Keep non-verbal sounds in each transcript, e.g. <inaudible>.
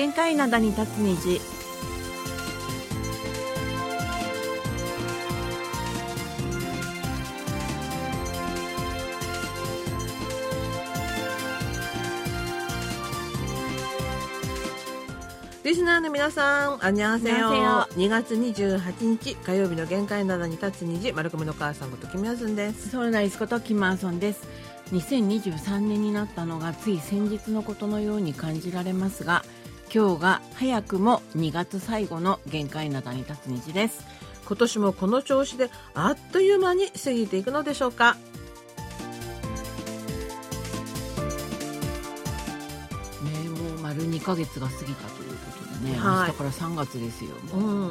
限界灘に立つ虹。リスナーの皆さん、あにゃんせよ。2月28日火曜日の限界灘に立つ虹、丸込の母さんことキムヤスンです。ソルダイスことキマーソンです。2023年になったのがつい先日のことのように感じられますが今日が早くも2月最後の限界灘に立つ虹です今年もこの調子であっという間に過ぎていくのでしょうか。ねもう丸2ヶ月が過ぎたということでね、はい明日から3月ですよう、ん。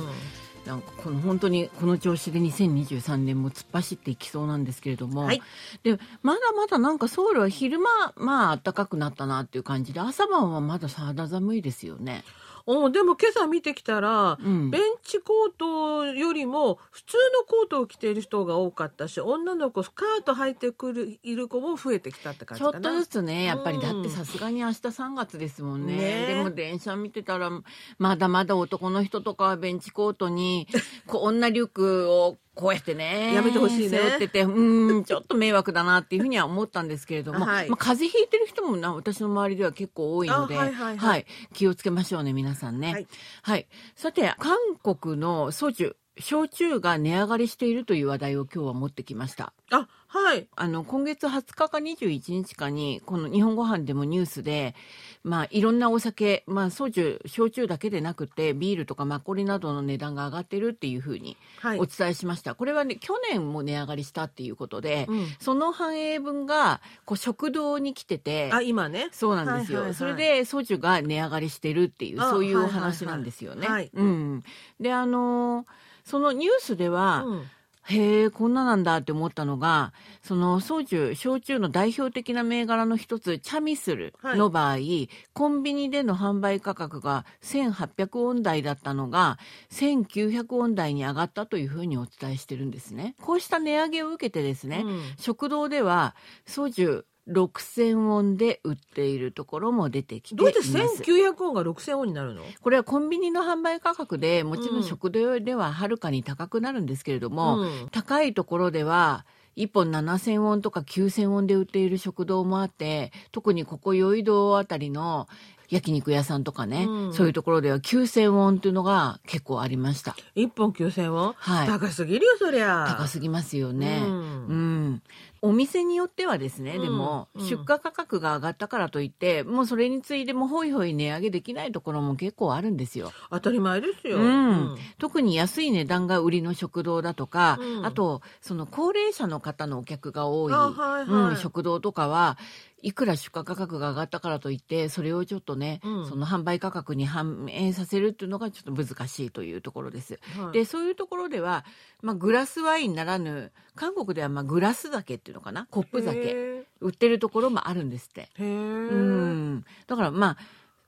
なんかこの本当にこの調子で2023年も突っ走っていきそうなんですけれども、はいでまだまだなんかソウルは昼間まあ暖かくなったなっていう感じで朝晩はまだ肌寒いですよね。おでも今朝見てきたら、うん。ベンチコートよりも普通のコートを着ている人が多かったし女の子スカート履いてくるいる子も増えてきたって感じかな。ちょっとずつねやっぱりうんだってさすがに明日3月ですもんね。ね。でも電車見てたらまだまだ男の人とかはベンチコートにこんなリュックをこうやってねやめてほしいね。背負っててうんちょっと迷惑だなっていうふうには思ったんですけれども、はい。まあ、風邪ひいてる人もな私の周りでは結構多いので、あはいはい。はい。気をつけましょうね皆さんね。はい。はい、さて韓国のソジュ焼酎が値上がりしているという話題を今日は持ってきました。あはい。あの今月20日か21日かにこの日本ご飯でもニュースで、まあ、いろんなお酒、まあ、焼酎焼酎だけでなくてビールとかマッコリなどの値段が上がってるっていうふうにはい。お伝えしました、これはね去年も値上がりしたっていうことで、うん。その反映分がこう食堂に来ててあ今ね。そうなんですよ、はいはいはい。それで焼酎が値上がりしてるっていうあそういうおはいはいはい。話なんですよね。はい。うん、であのーそのニュースでは、うんへえこんななんだって思ったのがその焼酎焼酎の代表的な銘柄の一つチャミスルの場合、コンビニでの販売価格が1800ウォン台だったのが1900ウォン台に上がったというふうにお伝えしてるんですね。こうした値上げを受けてですね、うん食堂では焼酎6000ウォンで売っているところも出てきていどうやってます。1900ウォンが6000ウォンになるの？これはコンビニの販売価格でもちろうんん食堂でははるかに高くなるんですけれども、うん。高いところでは1本7000ウォンとか9000ウォンで売っている食堂もあって特にここ酔い堂あたりの焼肉屋さんとかね、うん。そういうところでは9000ウォンっていうのが結構ありました。1本9000ウォン、はい。高すぎるよそりゃ。高すぎますよね、うん。うん。お店によってはですね、うん。でも、うん。出荷価格が上がったからといってもうそれについてもホイホイ値上げできないところも結構あるんですよ。当たり前ですよ、うん。特に安い値段が売りの食堂だとか、うん。あとその高齢者の方のお客が多い、あはいはい。うん、食堂とかはいくら出荷価格が上がったからといってそれをちょっとね、うん。その販売価格に反映させるっていうのがちょっと難しいというところです。はい。でそういうところでは、まあ、グラスワインならぬ韓国ではまあグラス酒っていうのかな？コップ酒。へ売ってるところもあるんですって。うん。だからまあ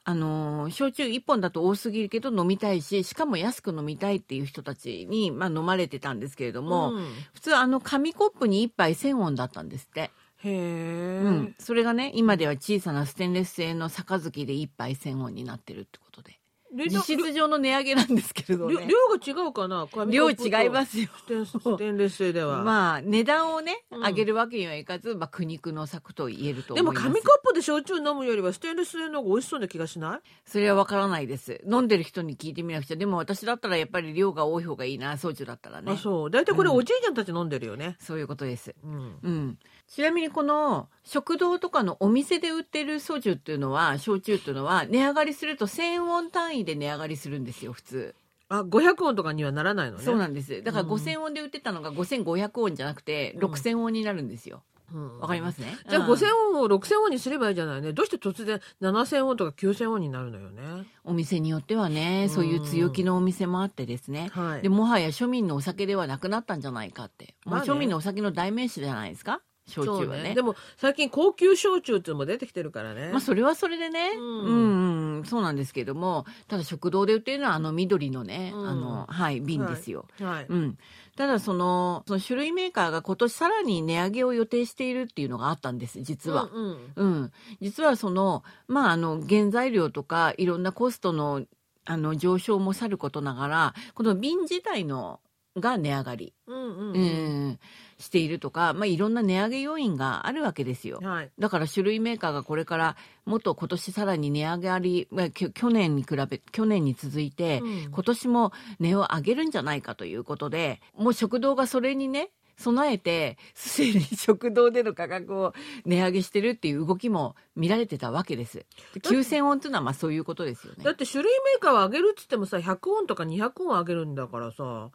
あのー焼酎1本だと多すぎるけど飲みたいししかも安く飲みたいっていう人たちに、まあ、飲まれてたんですけれども、うん。普通あの紙コップに1杯1000ウォンだったんですって、へえ、うん、それがね今では小さなステンレス製の杯で1杯1000ウォンになってるってことで。で実質上の値上げなんですけれど量ね量が違うかな？紙量違いますよ。ステンレス製では、<laughs> まあ値段をねうん。上げるわけにはいかず、まあ、苦肉の策と言えるとでも思います。紙コップで焼酎飲むよりはステンレス製の方が美味しそうな気がしない？それはわからないです。飲んでる人に聞いてみなくちゃ。でも私だったらやっぱり量が多い方がいいな焼酎だったらね。あそう。大体これうん。おじいちゃんたち飲んでるよね、そういうことです。うん。うん、ちなみにこの食堂とかのお店で売ってる焼酎っていうのは焼酎っていうのは値上がりすると1000ウォン単位で値上がりするんですよ普通、あ500ウォンとかにはならないのね。そうなんです。だからうん5000ウォンで売ってたのが5500ウォンじゃなくて6000ウォンになるんですよ。うん。わかりますね？じゃあうん。5000ウォンを6000ウォンにすればいいじゃないね。どうして突然7000ウォンとか9000ウォンになるのよね。お店によってはねそういう強気のお店もあってですね、はい。でもはや庶民のお酒ではなくなったんじゃないかって、まあね。庶民のお酒の代名詞じゃないですか焼酎はね。そうでも最近高級焼酎っていうのも出てきてるからね、まあそれはそれでね、ううんん、うん。そうなんですけどもただ食堂で売ってるのはあの緑のね、うん。あのはい瓶ですよ。はい、うん、ただその、その種類メーカーが今年さらに値上げを予定しているっていうのがあったんです、実は。うんうん。うん。実はその、まあ、あの、原材料とかいろんなコストの、あの、上昇もさることながら、この瓶自体の、が値上がり、うんうんううんん、しているとか、まあ、いろんな値上げ要因があるわけですよ。はい。だから種類メーカーがこれからもっと今年さらに値上げあり、去年に比べ、去年に続いて、うん今年も値を上げるんじゃないかということで、もう食堂がそれにね、備えて、すでに食堂での価格を値上げしてるっていう動きも見られてたわけです。9000音っていうのはまあそういうことですよねだ。って種類メーカーは上げるっつってもさ100音とか200音上げるんだからさ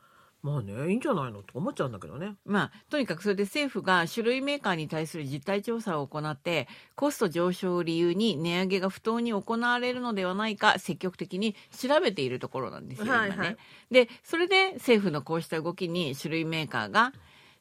まあねいいんじゃないのと思っちゃうんだけどね。まあ、とにかくそれで政府が種類メーカーに対する実態調査を行って、コスト上昇を理由に値上げが不当に行われるのではないか、積極的に調べているところなんですよ、はい今ね。はいで、それで政府のこうした動きに種類メーカーが、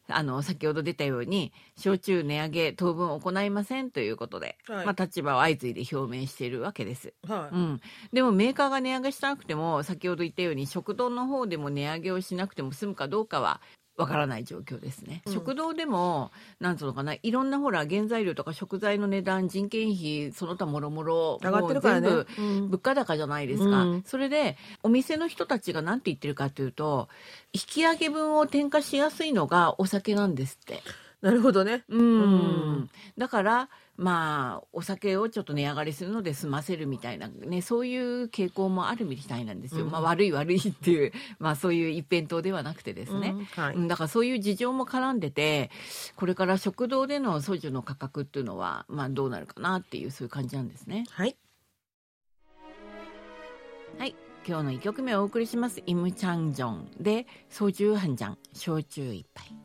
あの、先ほど出たように、焼酎値上げ当分行いませんということで、はい。まあ、立場を相次いで表明しているわけです。はうん、でもメーカーが値上げしなくても先ほど言ったように食堂の方でも値上げをしなくても済むかどうかはわからない状況ですね、うん。食堂でもなんつうのかないろんなほら原材料とか食材の値段人件費その他もろもろ上がってるからね。全部うん。物価高じゃないですか、うん。それでお店の人たちが何て言ってるかというと引き上げ分を転嫁しやすいのがお酒なんですって。なるほどね。うん。うん。だからまあお酒をちょっと値上がりするので済ませるみたいなねそういう傾向もあるみたいなんですよ、うん。まあ悪い悪いっていう <laughs> まあそういう一辺倒ではなくてですね、うん。はい。うん。だからそういう事情も絡んでてこれから食堂でのソジュの価格っていうのはまあどうなるかなっていうそういう感じなんですね。はい。はい。今日の1曲目をお送りします。イムチャンジョンでソジュハンジャン焼酎一杯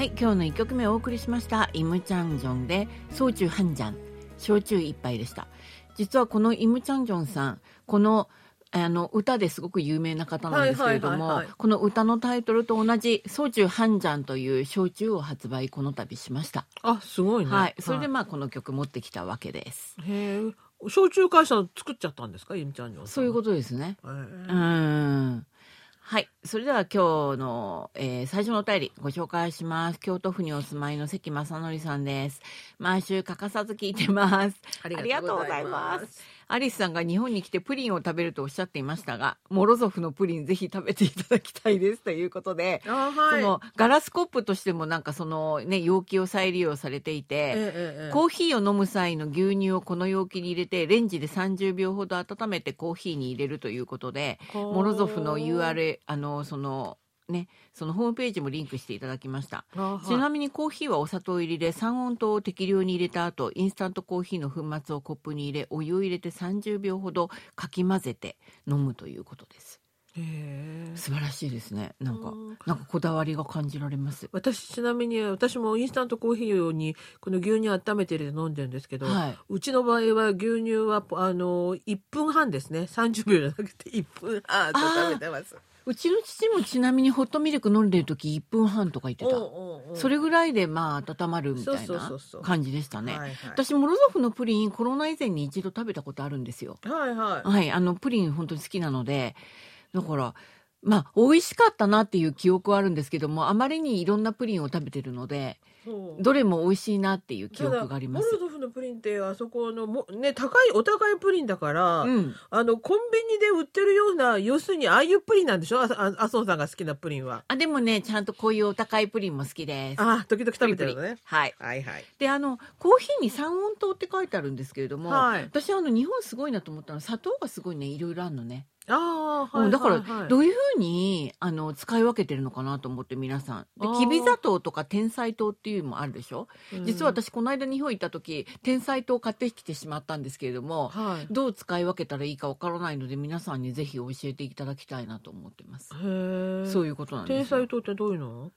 はい今日の1曲目をお送りしましたイムチャンジョンで焼酎ハンジャン焼酎一杯でした実はこのイムチャンジョンさんこのあの歌ですごく有名な方なんですけれどもこの歌のタイトルと同じ「焼酎ハンジャン」という焼酎を発売この度しましたあすごいね。はい、それでまあこの曲持ってきたわけです。へえ。焼酎会社作っちゃったんですか、ゆみちゃん。そういうことですね。うえん。はい。それでは今日の、えー最初のお便りご紹介します。京都府にお住まいの関正則さんです。毎週欠かさず聞いてます。あありがとうございます。アリスさんが日本に来てプリンを食べるとおっしゃっていましたが、モロゾフのプリンぜひ食べていただきたいですということで、<laughs> あはい。そのガラスコップとしてもなんかそのね、容器を再利用されていて、ええええコーヒーを飲む際の牛乳をこの容器に入れてレンジで30秒ほど温めてコーヒーに入れるということでモロゾフの URL あのそのねそのホームページもリンクしていただきました。ちなみにコーヒーはお砂糖入りで三温糖を適量に入れた後インスタントコーヒーの粉末をコップに入れお湯を入れて30秒ほどかき混ぜて飲むということです。素晴らしいですね。なんかうんなんかこだわりが感じられます。私ちなみに私もインスタントコーヒー用にこの牛乳温めて入れて飲んでるんですけど、はい。うちの場合は牛乳はあの1分半ですね。30秒じゃなくて1分半と食べてますうちの父もちなみにホットミルク飲んでる時1分半とか言ってた。それぐらいでまあ温まるみたいな感じでしたね。はいはい。私モロゾフのプリンコロナ以前に一度食べたことあるんですよ。はいはい。はい、あのプリン本当に好きなので、だからまあ美味しかったなっていう記憶はあるんですけども、あまりにいろんなプリンを食べてるので、どれも美味しいなっていう記憶があります。モルドフのプリンってあそこのもね高いお高いプリンだから、うん、あのコンビニで売ってるような要するにああいうプリンなんでしょ？ああ麻生さんが好きなプリンはあでもねちゃんとこういうお高いプリンも好きです。あ時々食べてるのねはい。はいはいであのコーヒーに三温糖って書いてあるんですけれども、はい私あの日本すごいなと思ったのは砂糖がすごいねいろいろあるのね。あだからどういうふうにあの使い分けてるのかなと思って皆さんできび砂糖とか天才糖っていうのもあるでしょ、うん。実は私この間日本行った時天才糖買ってきてしまったんですけれどもはい。どう使い分けたらいいかわからないので皆さんにぜひ教えていただきたいなと思ってます、へえそういうことなんですよ。天才糖ってどういうの？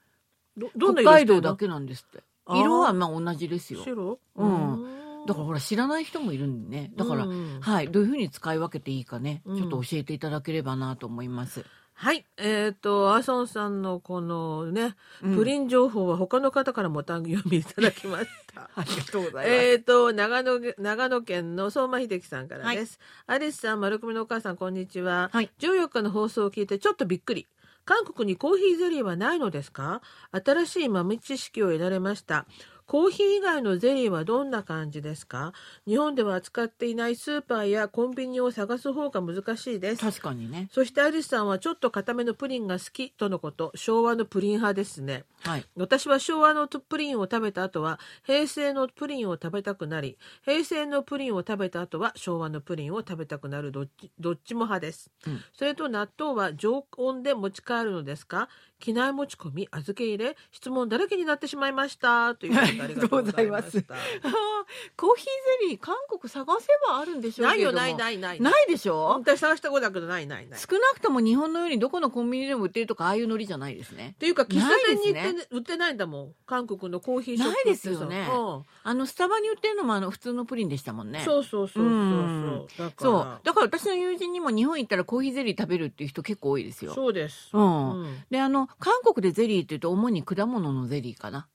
どどんな北海色してんの道だけなんですって。色はまあ同じですよ。白？うんだからほら知らない人もいるんでねだから、うんはいどういうふうに使い分けていいかね、うんちょっと教えていただければなと思いますはい。えっ、と、アソンさんのこのね、プリン情報は他の方からもお読みいただきました。<laughs> ありがとうござえっと、長野、長野県の相馬秀樹さんからです。アリスさん、丸組のお母さん、こんにちは。はい14日の放送を聞いてちょっとびっくり。韓国にコーヒーゼリーはないのですか？新しい豆知識を得られました。コーヒー以外のゼリーはどんな感じですか？日本では扱っていないスーパーやコンビニを探す方が難しいです。確かにね。そしてアリスさんはちょっと固めのプリンが好きとのこと。昭和のプリン派ですね。はい。私は昭和のプリンを食べた後は平成のプリンを食べたくなり平成のプリンを食べた後は昭和のプリンを食べたくなるどっちどっちも派です、うんそれと納豆は常温で持ち帰るのですか？機内持ち込み預け入れ質問だらけになってしまいました。というありがとうございました。<laughs> <laughs> コーヒーゼリー、韓国探せばあるんでしょうけども。ないよないないないない。でしょ？本当に探したことだけどないないない。っ少なくとも日本のようにどこのコンビニでも売ってるとかああいうノリじゃないですね。ていうか喫茶店に売って,、ないです売ってないんだもん。韓国のコーヒーショップないですよね。うん。あのスタバに売ってるのもあの普通のプリンでしたもんね。そうそうそうそうう。ん。そうだから。そう。だから私の友人にも日本行ったらコーヒーゼリー食べるっていう人結構多いですよ。そうです、うん。うん。で、あの、韓国でゼリーって言うと主に果物のゼリーかな。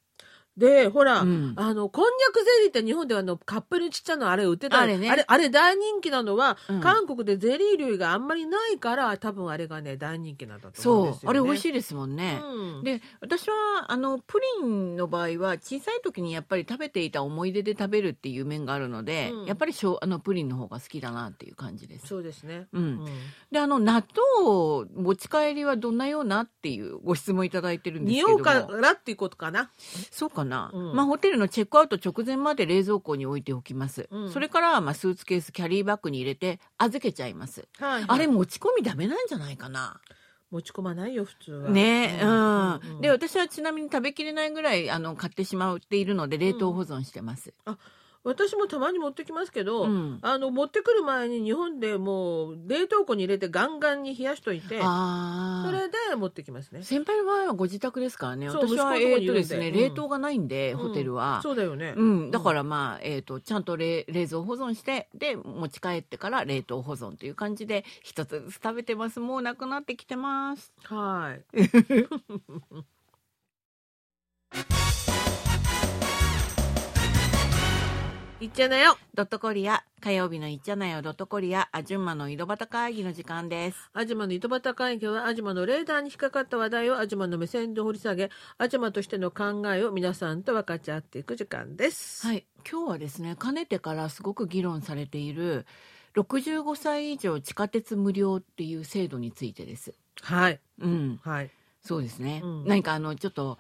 でほら、うん。あのこんにゃくゼリーって日本ではあのカップにちっちゃなあれ売ってたあれね。あれあれ大人気なのは、うん。韓国でゼリー類があんまりないから多分あれがね大人気なんだと思うんそう。ですよ、ね、あれ美味しいいですもんね。うん、で私はあのプリンの場合は小さい時にやっぱり食べていた思い出で食べるっていう面があるので、うん。やっぱりしょあのプリンの方が好きだなっていう感じです。そうですね、うん。であの納豆持ち帰りはどんなようなっていうご質問いただいてるんですけども。匂うからっていうことかな。そうかな、うん。まあホテルのチェックアウト直前まで冷蔵庫に置いておきます、うん。それからはまあスーツケースキャリーバッグに入れて預けちゃいます、はい、あれ持ち込みダメなんじゃないかな。持ち込まないよ普通は。ねうん、うん。で私はちなみに食べきれないぐらいあの買ってしまっているので冷凍保存してます、私もたまに持ってきますけど、うん。あの持ってくる前に日本でもう冷凍庫に入れてガンガンに冷やしといてそれで持ってきますね。先輩の場合はご自宅ですか？らね私はえーとですね、うん冷凍がないんで、ホテルは、そうだよね、うん、だからまあ、えー、とちゃんと冷冷蔵保存してで持ち帰ってから冷凍保存という感じで一つずつ食べてます。もうなくなってきてます。はい。<laughs> いっちゃなよ。ドットコリア火曜日のいっちゃなよドットコリアあじゅんまの井戸端会議の時間ですアジマの糸端会議はアジマのレーダーに引っかかった話題をアジマの目線で掘り下げ、アジマとしての考えを皆さんと分かち合っていく時間です。はい今日はですねかねてからすごく議論されている65歳以上地下鉄無料っていう制度についてですはい。うんはい。そうですね、うん何かあのちょっと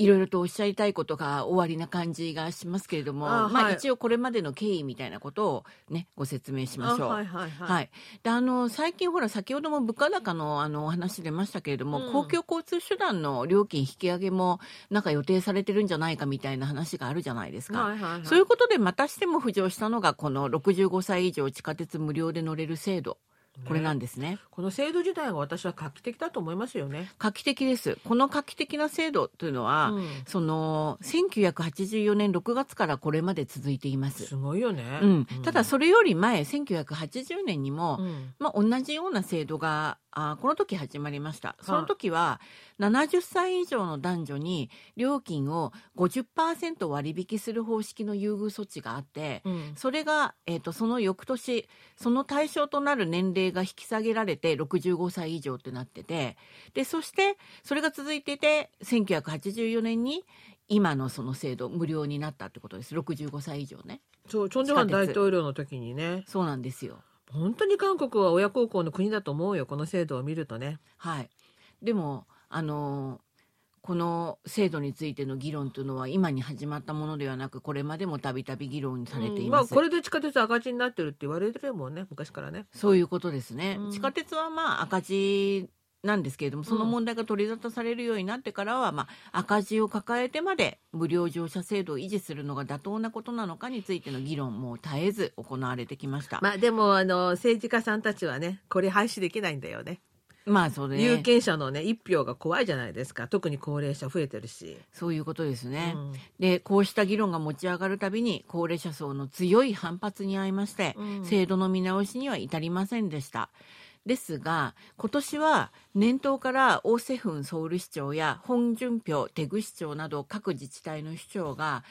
いろいろとおっしゃりたいことが終わりな感じがしますけれどもまあ、あはい一応これまでの経緯みたいなことをねご説明しましょう。あはいはいはい。はい、であの最近ほら先ほども物価高のあのお話出ましたけれども、うん公共交通手段の料金引き上げもなんか予定されてるんじゃないかみたいな話があるじゃないですか。はいはいはい。そういうことでまたしても浮上したのがこの65歳以上地下鉄無料で乗れる制度これなんですね。この制度自体が私は画期的だと思いますよね。画期的です。この画期的な制度というのは、うんその1984年6月からこれまで続いています。すごいよね。うん、ただそれより前1980年にも、うんまあ、同じような制度があこの時始まりました。その時は70歳以上の男女に料金を50%割引する方式の優遇措置があって、うん。それが、えー、とその翌年その対象となる年齢が引き下げられて65歳以上ってなっててでそしてそれが続いていて1984年に今のその制度無料になったってことです。65歳以上ね。そう、チョン・ジョン大統領の時にね、そうなんですよ本当に韓国は親孝行の国だと思うよ、この制度を見るとね。はい、でもあのこの制度についての議論というのは今に始まったものではなくこれまでもたびたび議論されています、うんまあこれで地下鉄赤字になってるって言われてるもんね昔からね。そういうことですね、うん。地下鉄はまあ赤字なんですけれどもその問題が取り沙汰されるようになってからは、まあ、赤字を抱えてまで無料乗車制度を維持するのが妥当なことなのかについての議論も絶えず行われてきました。まあでもあの政治家さんたちはねこれ廃止できないんだよね。まあそれ有権者のね一票が怖いじゃないですか。特に高齢者増えてるし、そういうことですね。うん。でこうした議論が持ち上がるたびに高齢者層の強い反発に遭いまして、うん。制度の見直しには至りませんでした。ですが、今年は年頭から大瀬府ソウル市長や本順平テグ市長など各自治体の市長が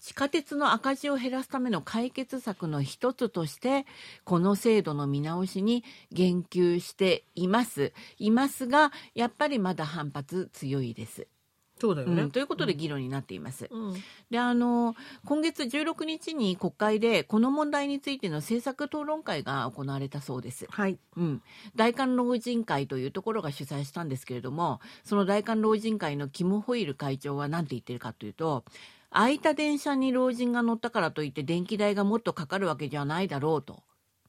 地下鉄の赤字を減らすための解決策の一つとしてこの制度の見直しに言及していますいますがやっぱりまだ反発強いです。そうだよね、うん。ということで議論になっています。うん。であの今月16日に国会でこの問題についての政策討論会が行われたそうです。はい。うん、大韓老人会というところが主催したんですけれどもその大韓老人会のキム・ホイル会長は何て言ってるかというと空いた電車に老人が乗ったからといって電気代がもっとかかるわけじゃないだろうと。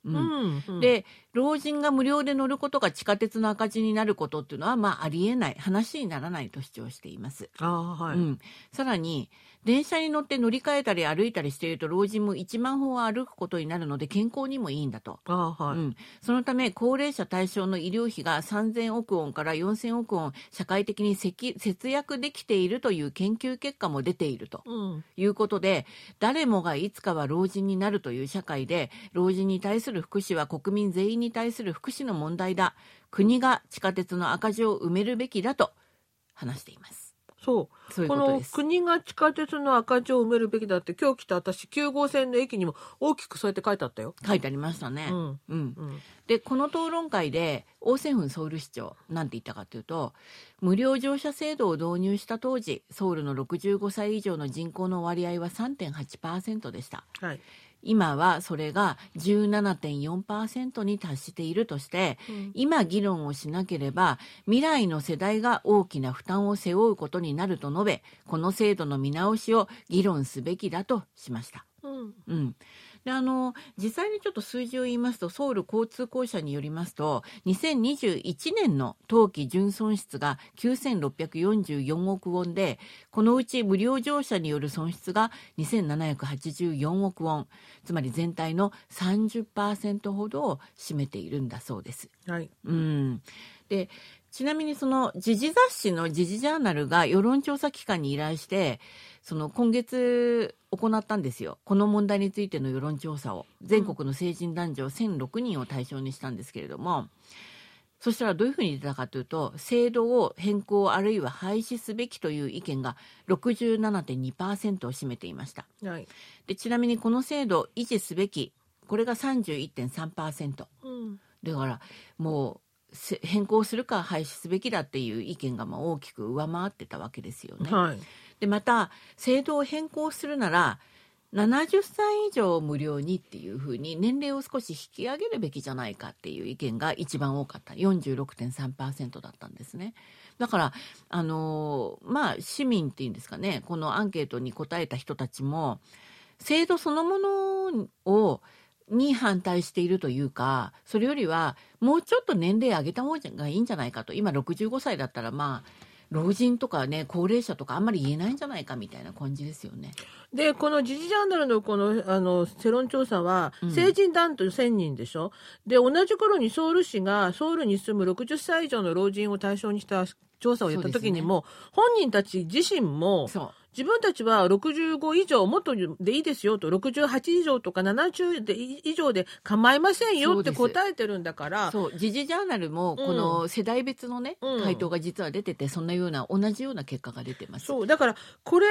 うん。うんうん。で老人が無料で乗ることが地下鉄の赤字になることっていうのは、まあ、ありえない話にならないと主張しています。はい、うん、さらに電車に乗って乗り換えたり歩いたりしていると老人も1万歩は歩くことになるので健康にもいいんだと。はい、うん、そのため高齢者対象の医療費が3000億ウォンから4000億ウォン社会的に節約できているという研究結果も出ていると。うん。いうことで誰もがいつかは老人になるという社会で老人に対する福祉は国民全員に対する福祉の問題だ国が地下鉄の赤字を埋めるべきだと話しています。そうそうこの。国が地下鉄の赤字を埋めるべきだって今日来た私9号線の駅にも大きくそうやって書いてあったよ。書いてありましたね。うんうんうんでこの討論会で王泉府ソウル市長なんて言ったかというと無料乗車制度を導入した当時ソウルの65歳以上の人口の割合は3.8%でしたはい今はそれが17.4%に達しているとしてうん。今議論をしなければ未来の世代が大きな負担を背負うことになると述べこの制度の見直しを議論すべきだとしました。うん。うん、であの実際にちょっと数字を言いますとソウル交通公社によりますと2021年の当期純損失が9644億ウォンでこのうち無料乗車による損失が2784億ウォン。つまり全体の30%ほどを占めているんだそうです。はい。うん、でちなみにその時事雑誌の時事ジャーナルが世論調査機関に依頼してその今月行ったんですよ。この問題についての世論調査を。全国の成人男女1006人を対象にしたんですけれども、そしたらどういうふうに出たかというと制度を変更あるいは廃止すべきという意見が67.2%を占めていました。はい。でちなみにこの制度維持すべきこれが31.3%。うん。だからもうせ変更するか廃止すべきだっていう意見がまあ大きく上回ってたわけですよね。はいでまた制度を変更するなら70歳以上無料にっていうふうに年齢を少し引き上げるべきじゃないかっていう意見が一番多かった。46.3%だったんですね。だからあのまあ市民っていうんですかね。このアンケートに答えた人たちも制度そのものをに反対しているというかそれよりはもうちょっと年齢上げた方がいいんじゃないかと。今65歳だったらまあ老人とかね高齢者とかあんまり言えないんじゃないかみたいな感じですよね。でこの時事ジャーナルのこのあの世論調査は、うん。成人男女1000人でしょ？で同じ頃にソウル市がソウルに住む60歳以上の老人を対象にした調査をやった時にも、本人たち自身もそう自分たちは65以上もっとでいいですよと68以上とか70で以上で構いませんよって答えてるんだから。そう。時事ジャーナルもこの世代別のね、うん。回答が実は出ててそんなような同じような結果が出てます。そう。だからこれ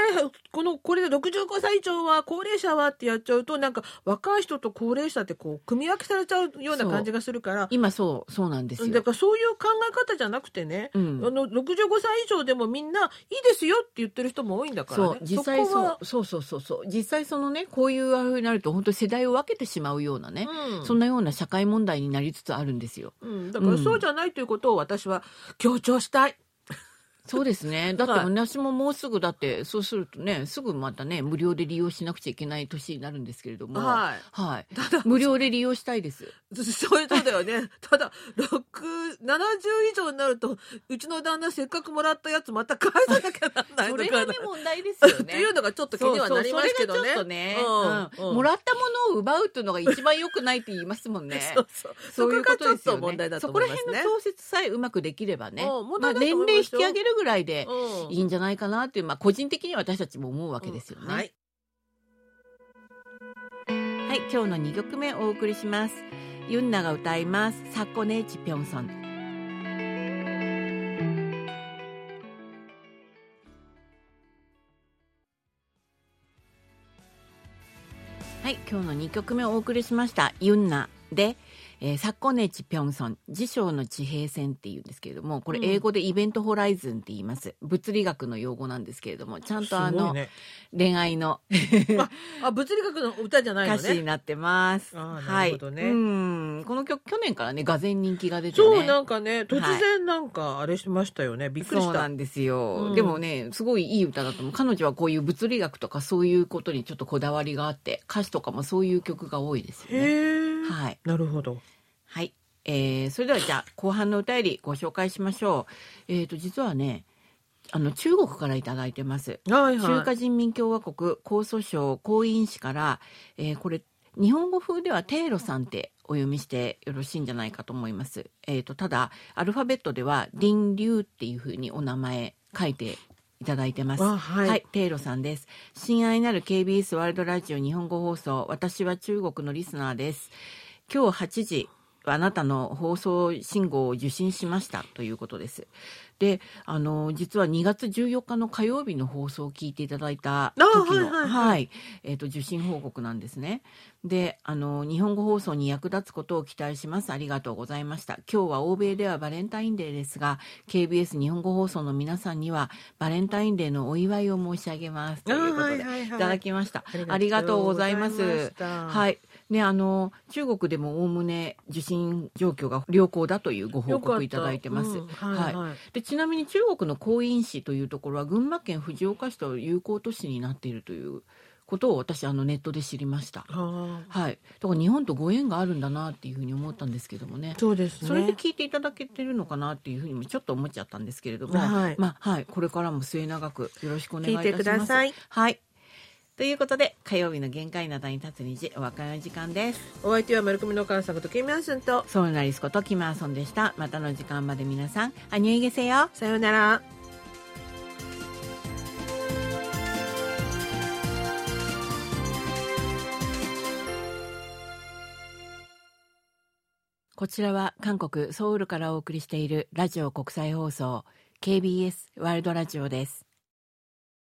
このこれで65歳以上は高齢者はってやっちゃうとなんか若い人と高齢者ってこう組み分けされちゃうような感じがするから。今そうそうなんですよ。だからそういう考え方じゃなくてね、うん。あの65歳以上でもみんないいですよって言ってる人も多いんだからね。そう実際そう。そうそうそうそう。実際そのねこういうあれになると本当に世代を分けてしまうようなね、うん。そんなような社会問題になりつつあるんですよ。うん、だからそうじゃないということを私は強調したい。そうですね。だってはい私ももうすぐだってそうするとねすぐまたね無料で利用しなくちゃいけない年になるんですけれども、はいはい、無料で利用したいです。そういうことだよね。ただ、6、70以上になると、うちの旦那せっかくもらったやつまた返さなきゃなんないそのかな。れがね問題ですよってね。いうのがちょっと気にはなりますけどね。そうね、うんもらったものを奪うっていうのが一番良くないって言いますもんね。<laughs> そうそう。そそういうここがちょっとですよね。と問題だとそこら思いますね。辺の調節さえうまくできればね、うん問まあ、年齢引き上げるぐらいでうん。いいんじゃないかなっていう、まあ、個人的には私たちも思うわけですよね。はい。ははい今日の2曲目お送りします。ユンナが歌います。サッコネチピョンソンはい今日の2曲目お送りしました。ユンナでえー、サッコネチ・ピョンソン自称の地平線っていうんですけれどもこれ英語でイベントホライズンって言います、うん、物理学の用語なんですけれどもちゃんとあの、ね、恋愛のあ物理学の歌じゃないの、ね、歌詞になってます。はい、ね、うん。この曲去年からねがぜ人気が出て、ね、そうなんかね突然なんかあれしましたよね、はい、びっくりした。そうなんですよ、うん、でもねすごいいい歌だと思う。彼女はこういう物理学とかそういうことにちょっとこだわりがあって歌詞とかもそういう曲が多いですよね。はい。なるほどはいえー、それではじゃあ後半の歌よりご紹介しましょう。えっ、ー、と実はねあの中国から頂いてます。はいはい、中華人民共和国江蘇省江陰市から、えー、これ日本語風ではテイロさんってお読みしてよろしいんじゃないかと思います。えっ、ー、とただアルファベットでは林流っていうふうにお名前書いていただいてます。はい、はい、テイロさんです。親愛なる KBS ワールドラジオ日本語放送、私は中国のリスナーです。今日8時あなたの放送信号を受信しましたということです。で、あの、実は2月14日の火曜日の放送を聞いていただいた時の、はい、はい、えっ、ー、と、受信報告なんですね。で、あの、日本語放送に役立つことを期待します。ありがとうございました。今日は欧米ではバレンタインデーですが、KBS 日本語放送の皆さんには、バレンタインデーのお祝いを申し上げます。ということで、いただきました。ありがとうございます。はい。ね、あの中国でもおおむね受診状況が良好だというご報告いただいてます。うん、はい、はい、でちなみに中国の江陰市というところは群馬県藤岡市と友好都市になっているということを私あのネットで知りました。はい。だから日本とご縁があるんだなっていうふうに思ったんですけどもね。そうですね。それで聞いていただけてるのかなっていうふうにもちょっと思っちゃったんですけれども、はい、まあはいこれからも末永くよろしくお願いいたします。聞いてください。はい。ということで火曜日の限界などに立つ虹お別れの時間です。お相手は丸組の監査とキムアスンとソウルナリスコとキムアソンでした。またの時間まで皆さんアニュイゲセよさようなら。こちらは韓国ソウルからお送りしているラジオ国際放送 KBS ワールドラジオです